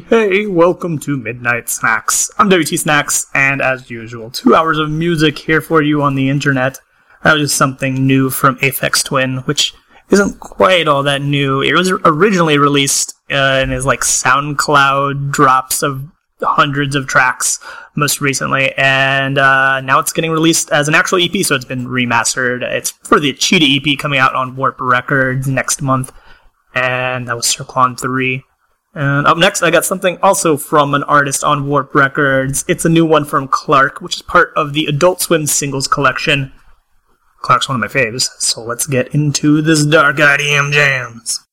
hey, welcome to Midnight Snacks. I'm WT Snacks, and as usual, two hours of music here for you on the internet. That was just something new from Aphex Twin, which isn't quite all that new. It was originally released uh, in his like SoundCloud drops of hundreds of tracks most recently, and uh, now it's getting released as an actual EP, so it's been remastered. It's for the Cheetah EP coming out on Warp Records next month, and that was Cirklon 3. And up next, I got something also from an artist on Warp Records. It's a new one from Clark, which is part of the Adult Swim singles collection. Clark's one of my faves, so let's get into this dark IDM jams.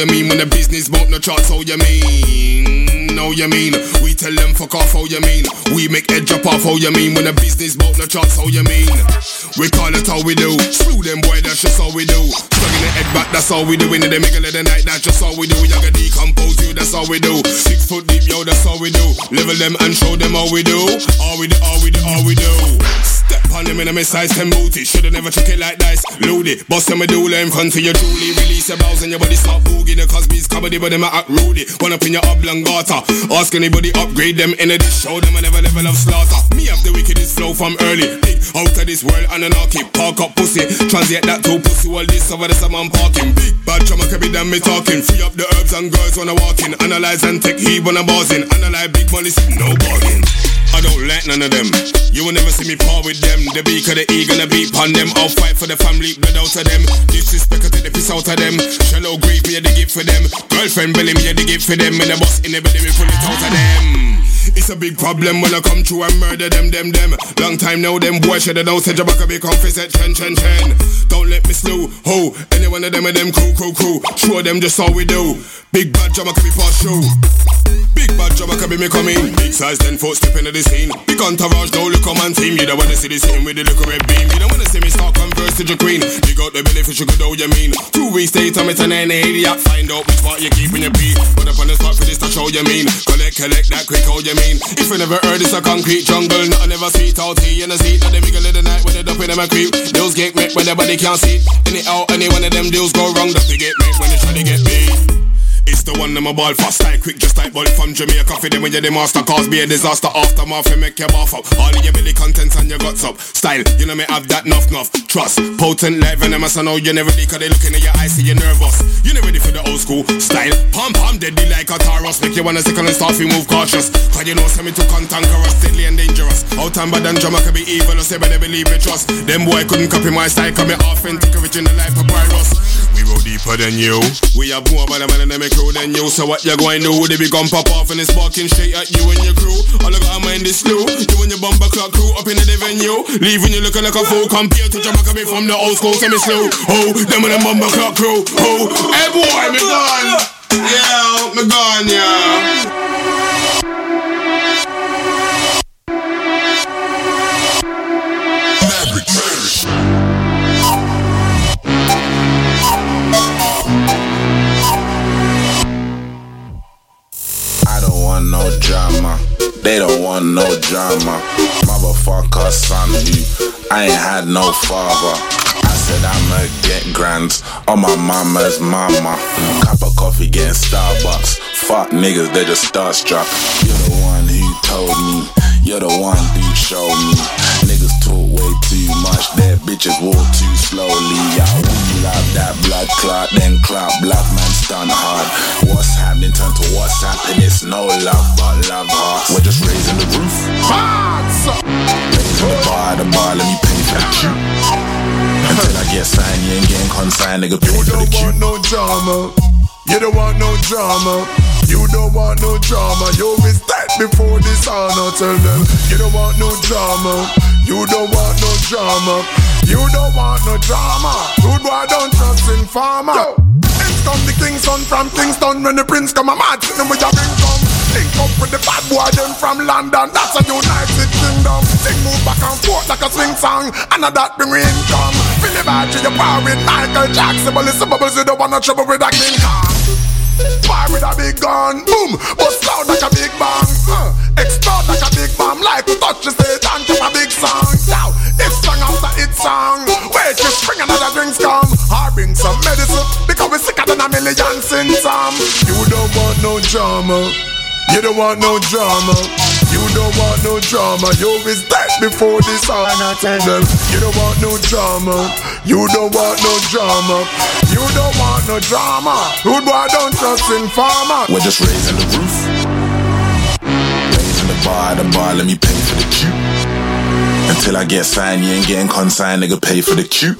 You mean? When the business bump no charts, how you mean? Know you mean? We tell them fuck off, how you mean? We make head drop off, how you mean? When the business bump no charts, how you mean? We call it how we do. Screw them boy, that's just how we do. Stugging the head back, that's all we do. In the middle of the night, that's just how we do. You gotta decompose you, that's how we do. Six foot deep, yo, that's how we do. Level them and show them how we do. All we do, all we do, all we do. Step on them in a size 10 booty. Shoulda never took it like dice. Load bust them a doula in front of you truly. Release your bows and your body start booging. The Cosby's comedy, but them a act rudy. One up in your oblongata. Ask anybody, upgrade them in a dish. Show them a never level of slaughter. Me have the wickedest flow from early. Big out of this world and anarchy. Park up pussy. Translate that to pussy. All this over the summer I'm parking. Big bad drama can be done me talking. Free up the herbs and girls when I walk in. Analyze and take heed when I'm buzzing. Analyze big money, no bargain. I don't like none of them. You will never see me part with them. The beak of the eagle, the beat on them. I'll fight for the family, blood out of them. Disrespect, I take the piss out of them. Shallow grave, me, I dig it for them. Girlfriend, belly, me, I dig it for them. And the boss in the belly, me pull it out of them. It's a big problem when I come through and murder them, them, them. Long time now, them boys should have known said Jabaka be confess at chen, chen, chen. Don't let me slew, ho. Any one of them of them crew, crew, crew. Show them just how we do. Big bad Jabaka be pass through. Big bad Jabaka be me coming. Big size, 10 foot step into the scene. Big entourage, no look on team. You don't wanna see the scene with the little red beam. You don't wanna see me start converse to your queen. Big out the fish, you good, you mean. Two weeks later, me turn an idiot. Find out which part you keep in your pee. Put up on the spot for this to show you mean. Collect, collect that quick, how you mean. If you never heard it's a concrete jungle, nothing ever sweet out here in the seat. Now they wiggle in the night with the duck with them a creep. Deals get met when the body can't see. Any out, any one of them deals go wrong, the get met when they try to get beat. It's the one them a ball fast like quick, just like bullet from Jamaica. For them when you're the master, cause be a disaster. Aftermath, you make your bath up. All of your belly contents and your guts up. Style, you know me have that nuff nuff. Trust, potent like venomous. I know you never cause they looking at your eyes, see you're nervous. You never ready for the old school style. Pom pom, deadly like a Taurus. Make you wanna sickle and start to move cautious. Cause you know, send me to cantankerous, deadly and dangerous. Out and bad and drama can be evil, or say but they believe it trust. Them boy couldn't copy my style, come me authentic, original life papyrus. Roll deeper than you. We have more about the man and them crew than you. So what you going to do? The be gun pop off and it's sparking straight at you and your crew. All I got mind is slew. You and your bumper clock crew up in the venue. Leaving you looking like a fool compared to Jamaica me from the old school. So me slow. Oh, them and them bumper clock crew. Oh, hey boy, me gone. Yeah, me gone, yeah. Want no drama. They don't want no drama. Motherfucker, son, you. I ain't had no father. I said I'ma get grand on my mama's mama. Cup of coffee getting Starbucks. Fuck niggas, they just starstruck. You're the one who told me. You're the one who showed me. Talk way too much. Their bitches walk too slowly. I we love that blood clot, then clot black man stun hard. What's happening turn to what's happening. It's no love but love hearts. We're just raising the roof. Raising the bar, the bar, let me pay for the cue. Until I get signed, you ain't getting consigned, nigga. Pay You for the don't want no drama. You don't want no drama. You don't want no drama. You respect before this honor. Tell them you don't want no drama. You don't want no drama. You don't want no drama. Rude boy don't trust in farmer. Hence come the king's son from Kingston when the prince come a mad. Them with your income. Link up with the bad boy them from London. That's a united kingdom. Thing move back and forth like a swing song. And that bring income. Billy Badger, you power with Michael Jackson. But listen, bubbles, you don't want no trouble with a King Kong. Fire with a big gun, boom, bust loud like a big bang. Uh, explode like a big bomb, like to touch the stage and drop a big song. Now, if song after it song, wait, you spring another drinks come. I bring some medicine because we're sicker than a million symptoms. You don't want no drama. You don't want no drama. You don't want no drama. You is dead before this honor. Tell them you don't want no drama. You don't want no drama. You don't want no drama. Rude boy don't trust in farmer. We're just raising the roof. Raising the bar, the bar, let me pay for the cue. Until I get signed, you ain't getting consigned, nigga, pay for the cue.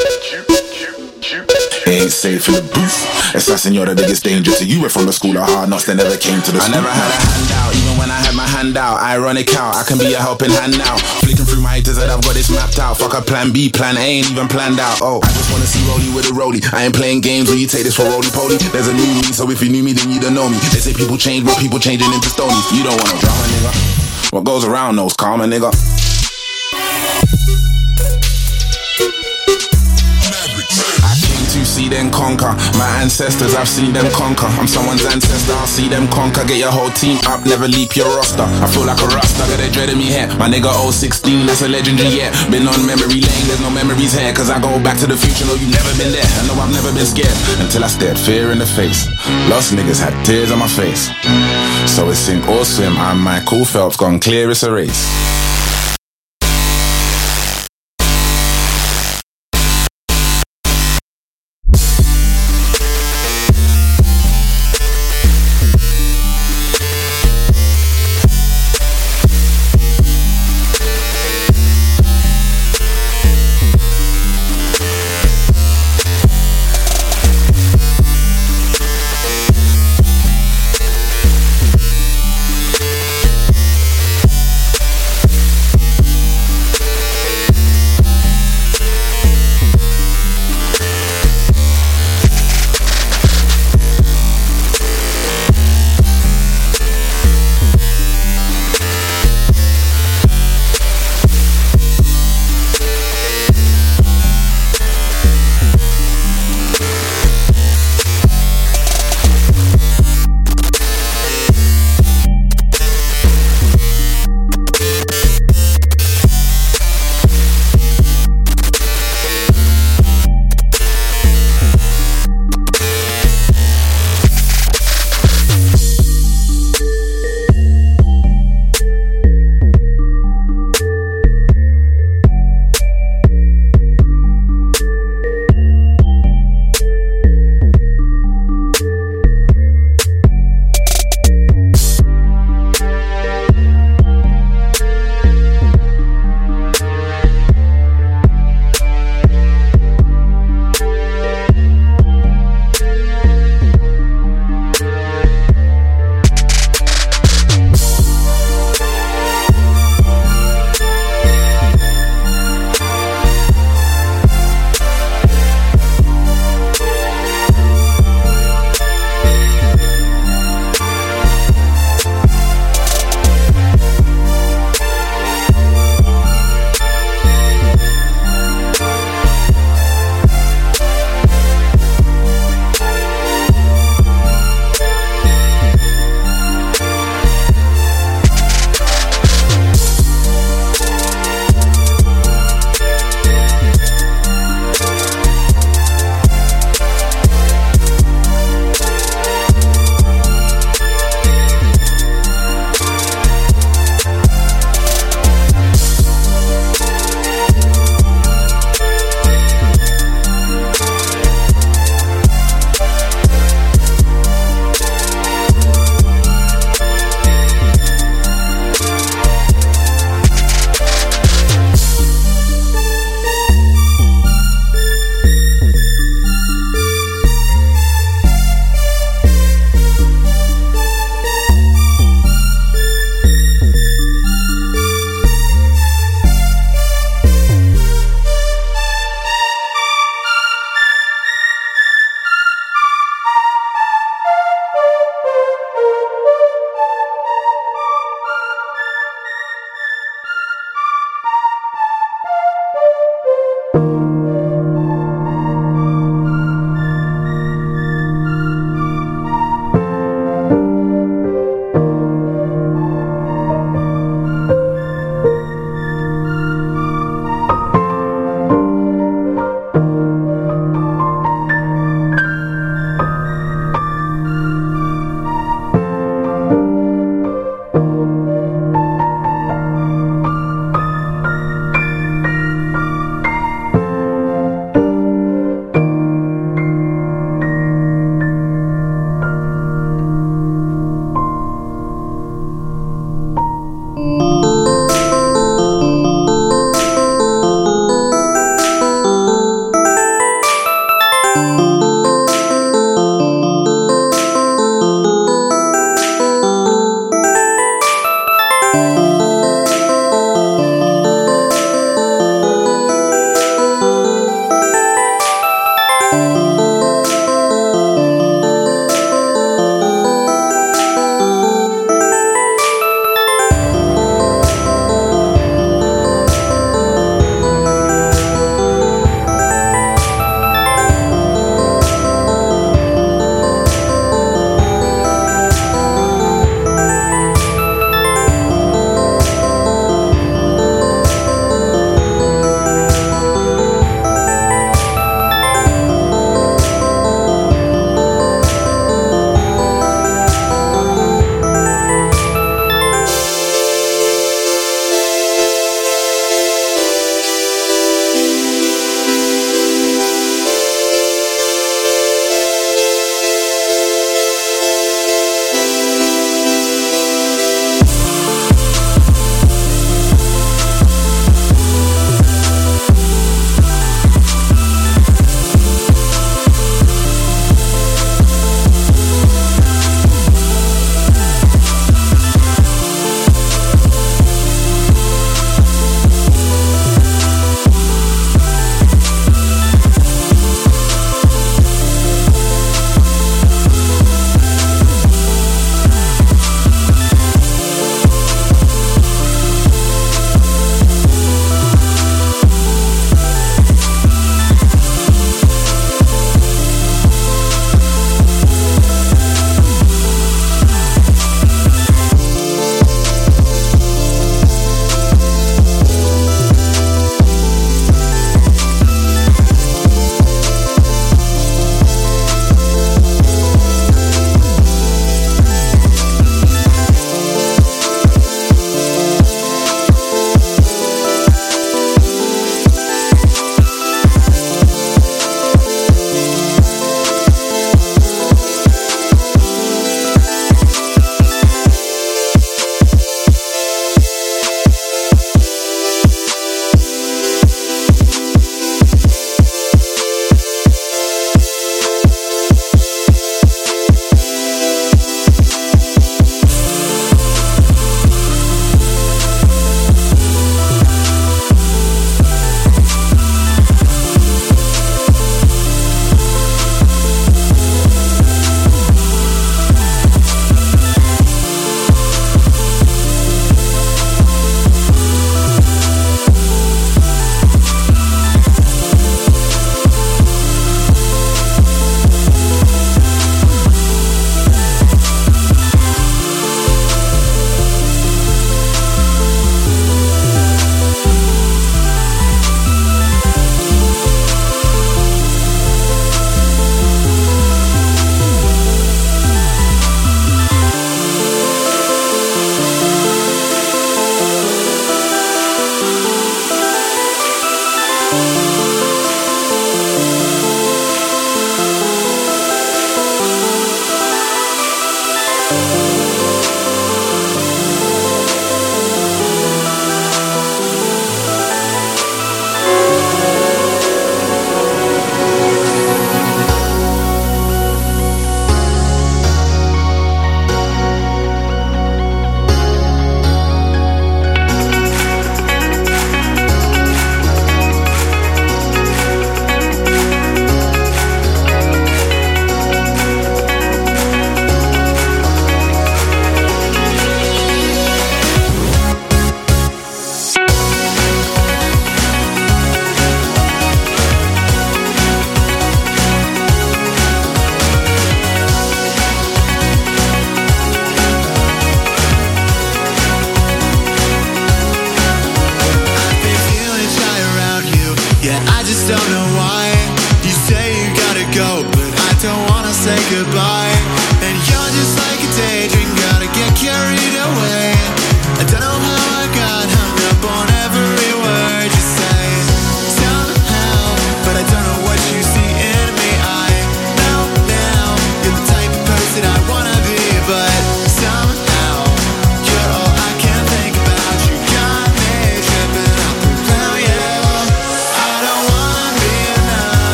Ain't safe in the booth. Assassin, you're the biggest danger to you. We're from the school of hard knocks that never came to the school. I never had a handout, even when I had my hand out. Ironic how I can be a helping hand now. Flicking through my haters that I've got this mapped out. Fuck a plan B, plan A ain't even planned out. Oh, I just wanna see Rolly with a Rolly. I ain't playing games when you take this for roly poly. There's a new me, so if you knew me, then you don't know me. They say people change, but people changing into stonies. You don't want no drama, nigga. What goes around knows karma, nigga. See them conquer. My ancestors, I've seen them conquer. I'm someone's ancestor, I'll see them conquer. Get your whole team up, never leap your roster. I feel like a rasta, got a dread in me here. My nigga 016, that's a legendary, yeah. Been on memory lane, there's no memories here. Cause I go back to the future, no, you've never been there. I know I've never been scared until I stared fear in the face. Lost niggas had tears on my face. So it's sink or swim, I'm Michael Phelps, gone clear, it's a race.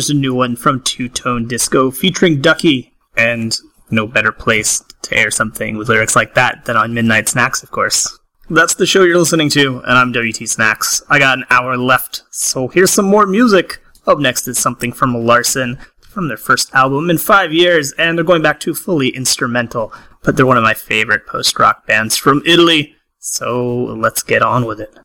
just a new one from Two Tone Disco featuring Ducky, and no better place to air something with lyrics like that than on Midnight Snacks, of course. That's the show you're listening to, and I'm WT Snacks. I got an hour left, so here's some more music. Up next is something from Larsen from their first album in five years, and they're going back to fully instrumental, but they're one of my favorite post rock bands from Italy, so let's get on with it.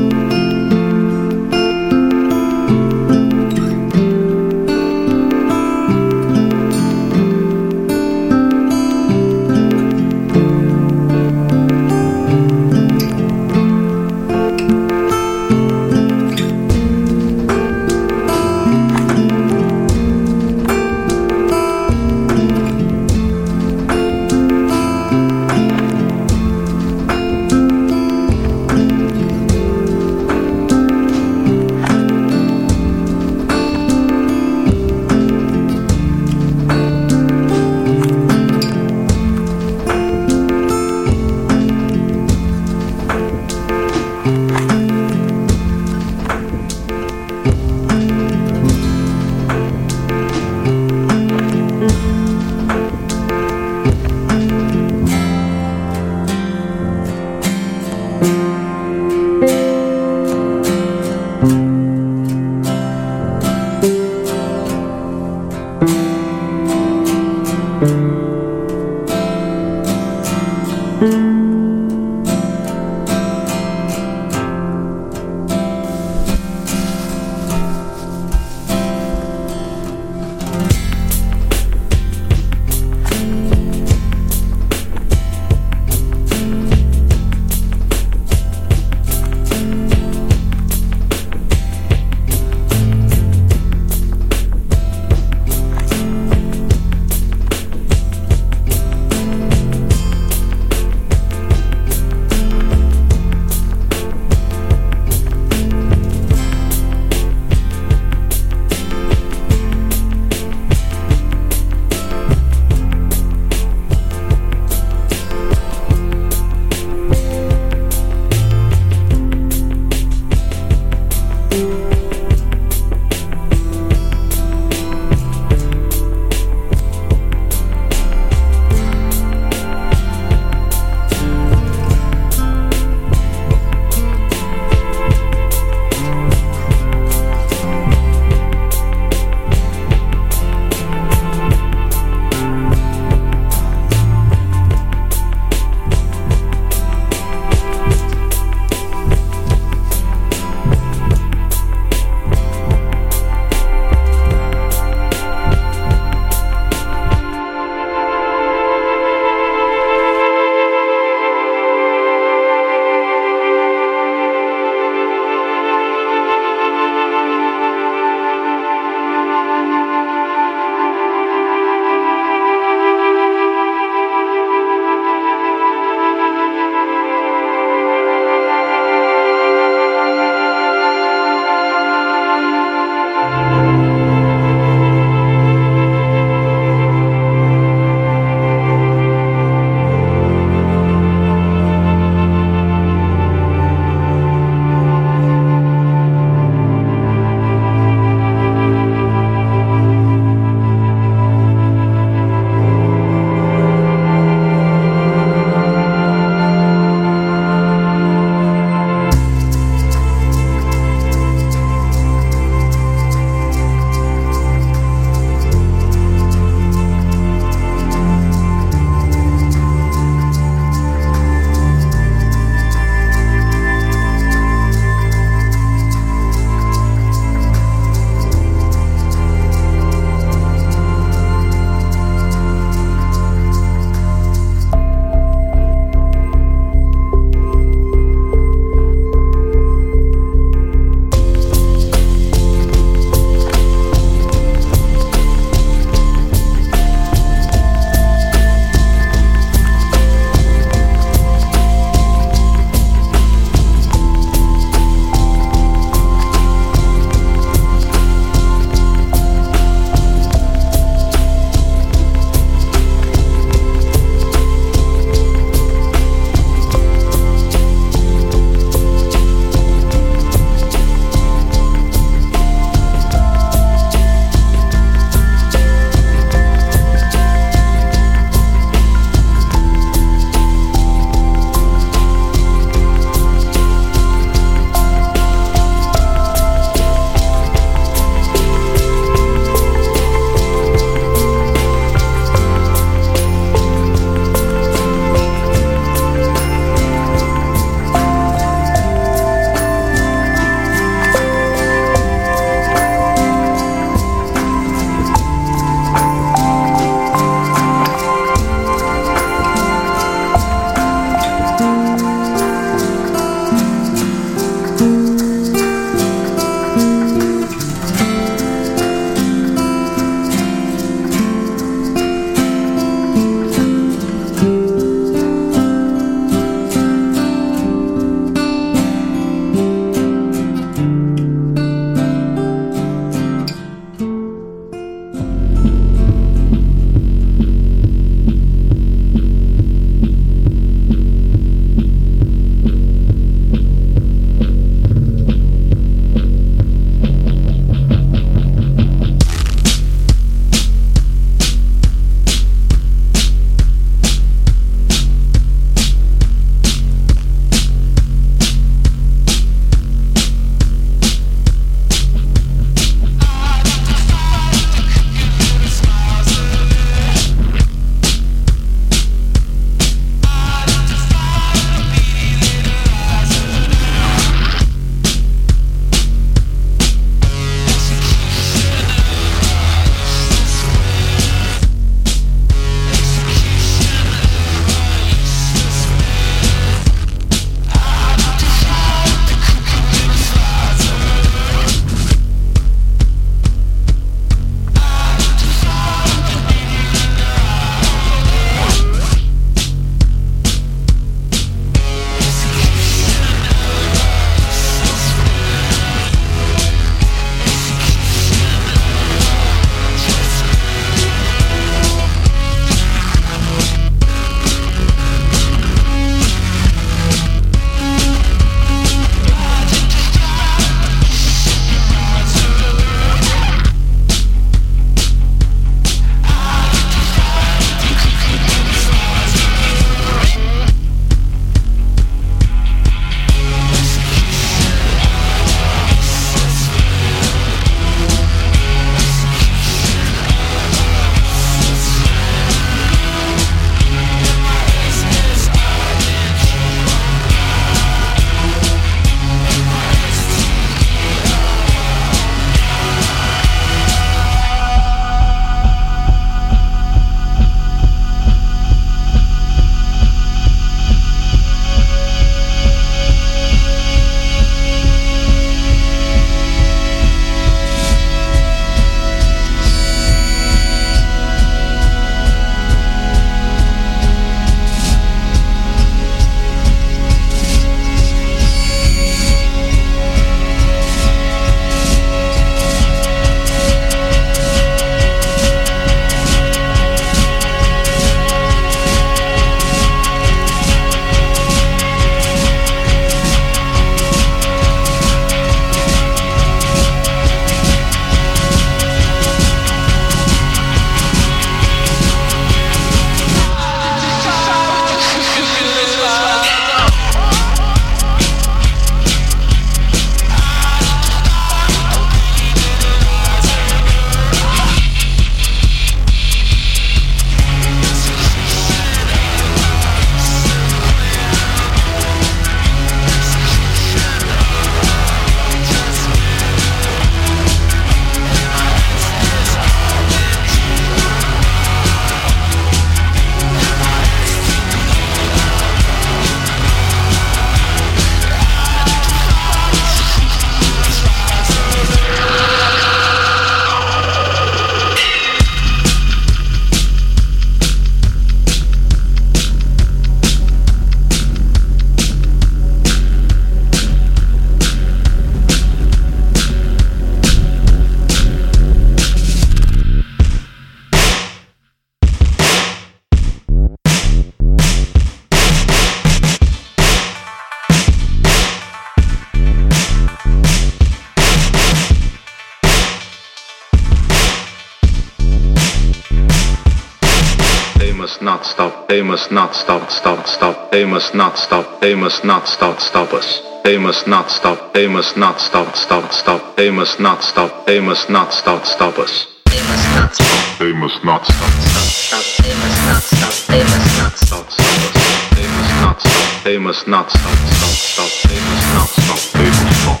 They must not stop, they must not stop, stop us. They must not stop, they must not stop, stop, stop, they must not stop, they must not stop, stop us. They must not stop, They must not stop, stop, stop. They must not stop, they must not stop. stop, stop us. They must not stop, they must not stop, stop, stop, they must not stop, they must not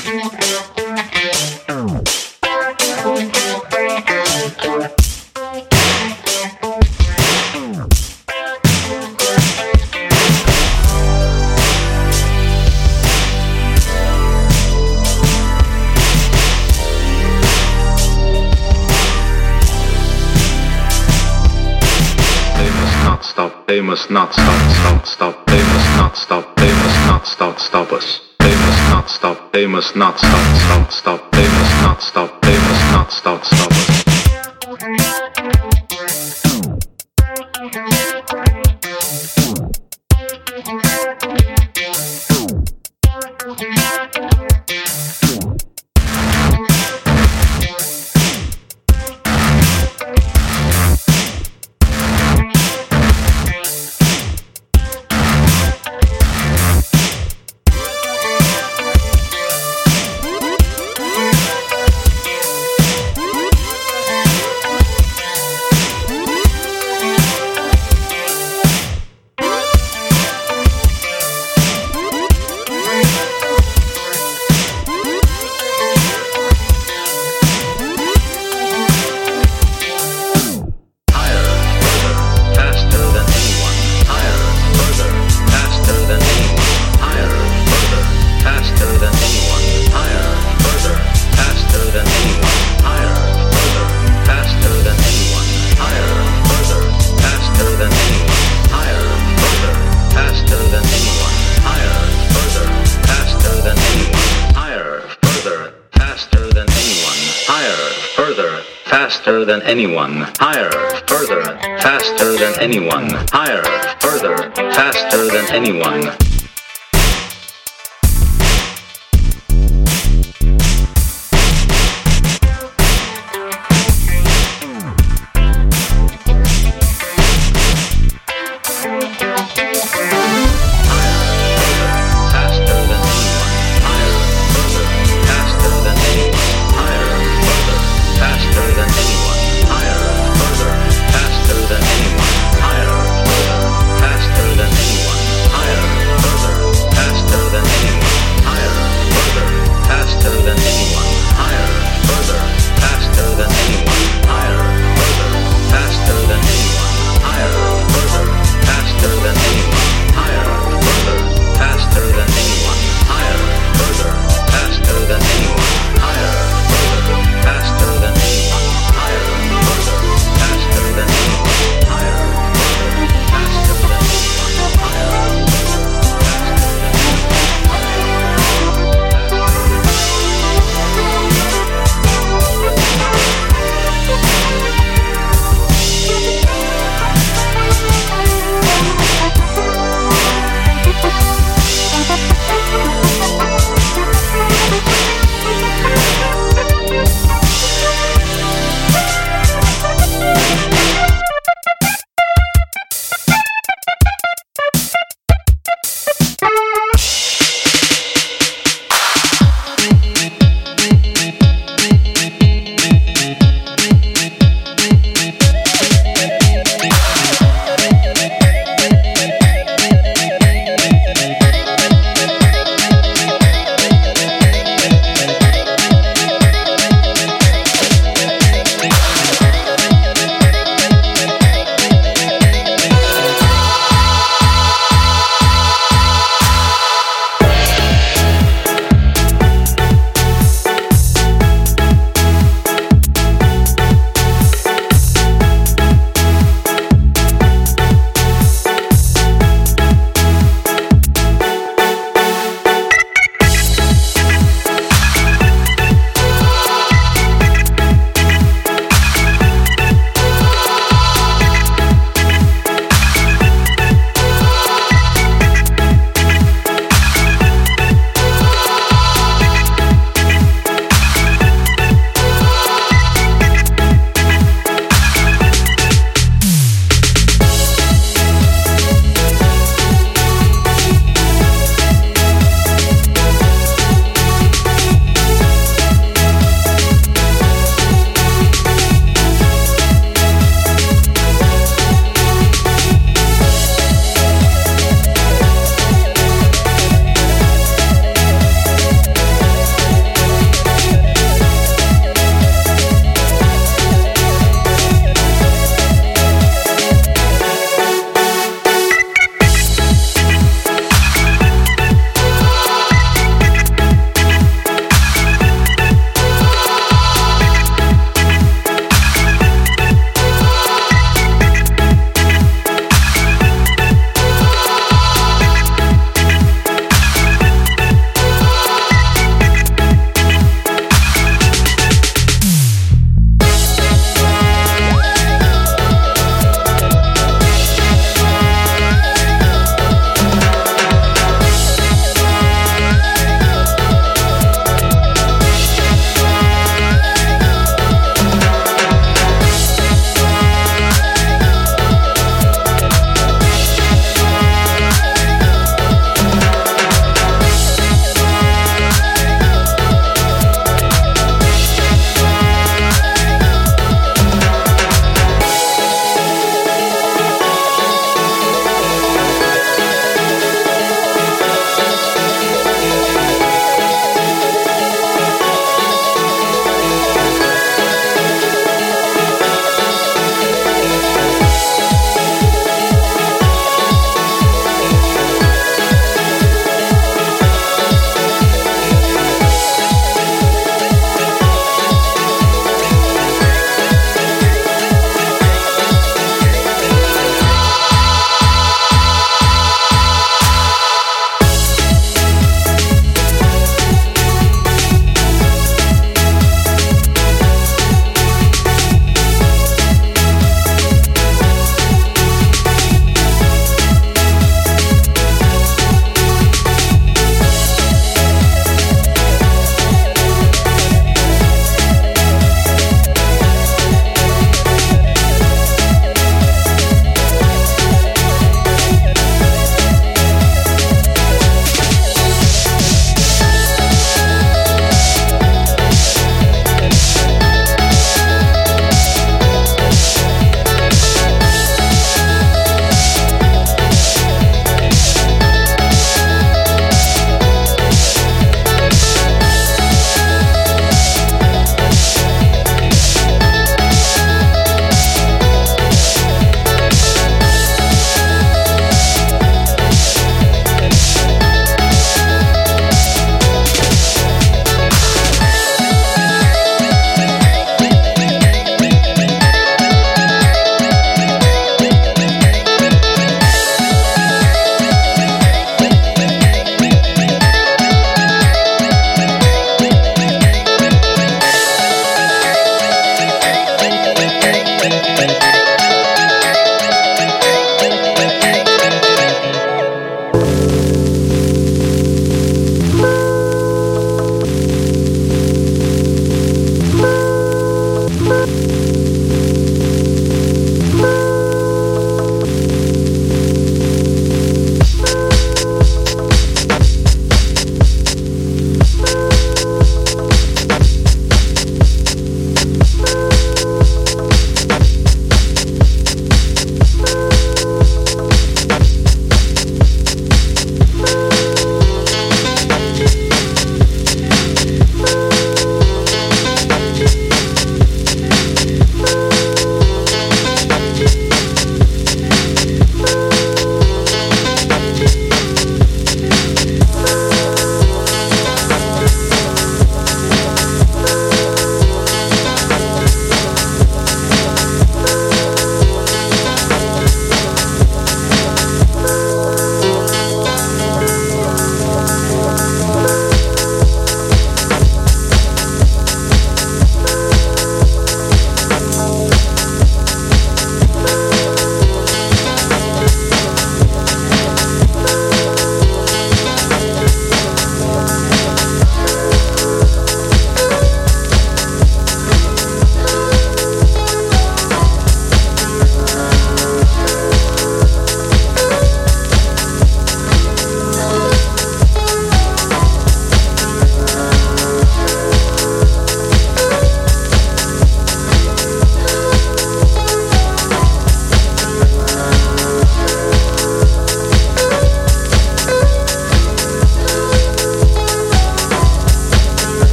stop. They must not stop, stop, stop, they must not stop, they must not stop, stop us. They must not stop, they must not stop, stop, stop, they must not stop, they must not stop, stop us. Anyone. Higher, further, faster than anyone. Higher, further, faster than anyone.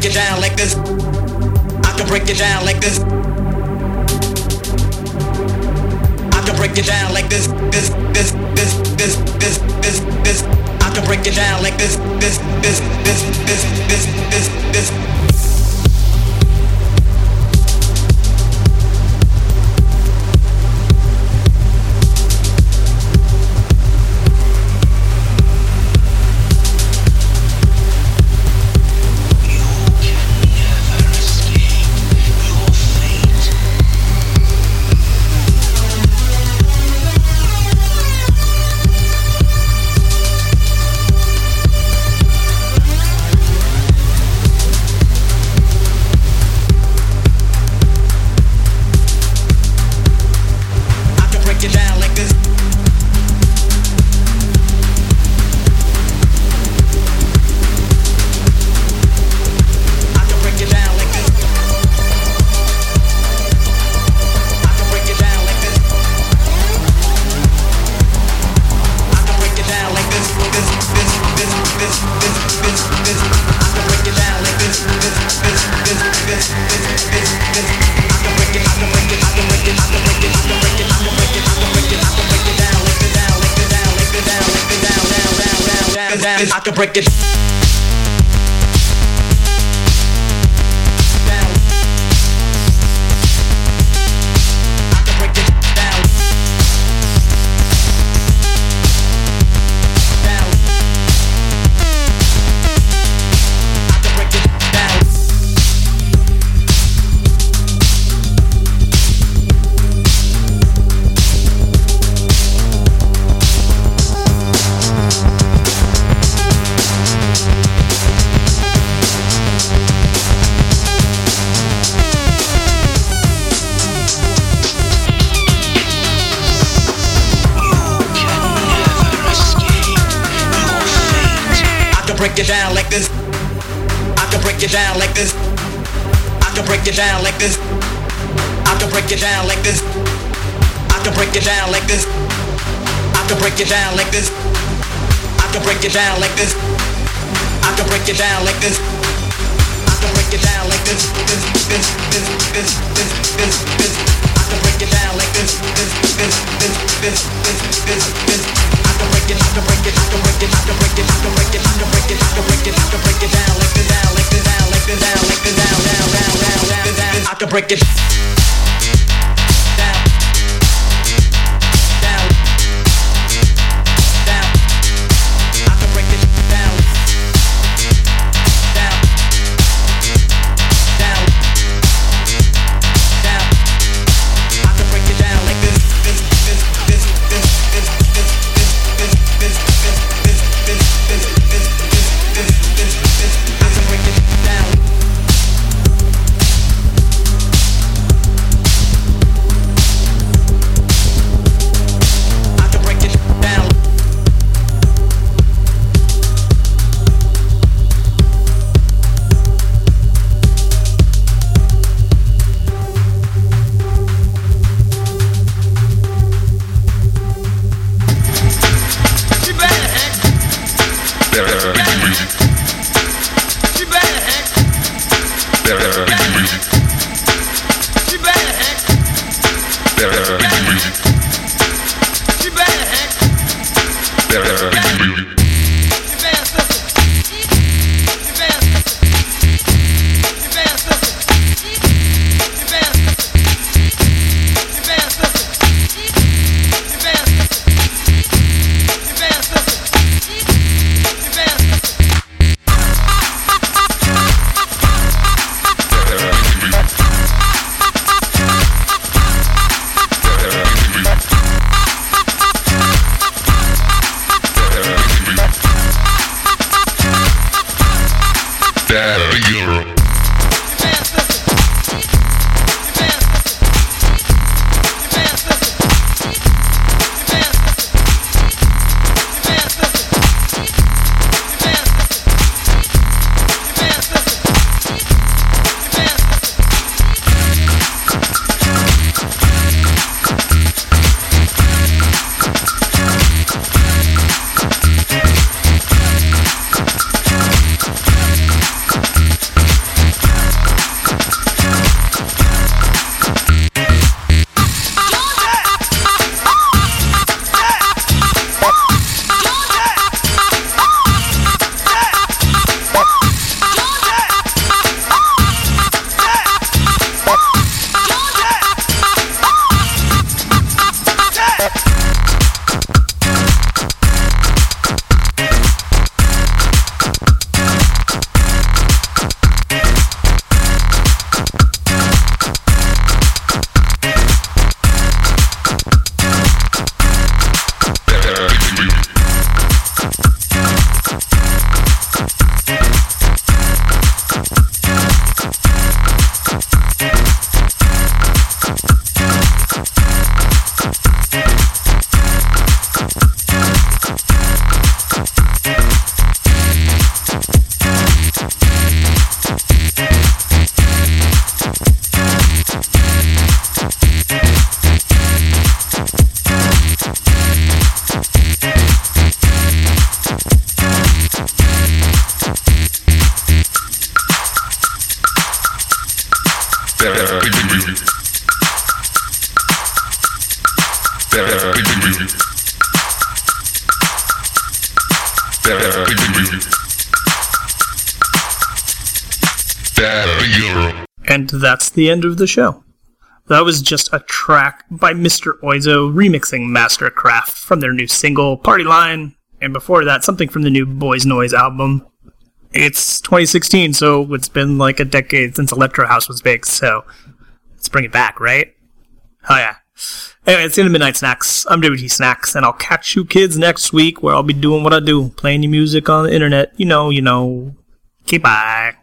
break it down like this. I can break it down like this. I can break it down like this. This, this, this, this, this, this, this. I can break it down like this. This, this, this, this, this, this, this. The end of the show. That was just a track by Mr. Oizo remixing MSTRKRFT from their new single Party Line, and before that, something from the new Boys Noize album. It's 2016, so it's been like a decade since Electro House was big, so let's bring it back, right? Oh yeah. Anyway, it's the end of Midnight Snacks. I'm WT Snacks, and I'll catch you kids next week where I'll be doing what I do, playing you music on the internet. You know, you know. Okay, bye.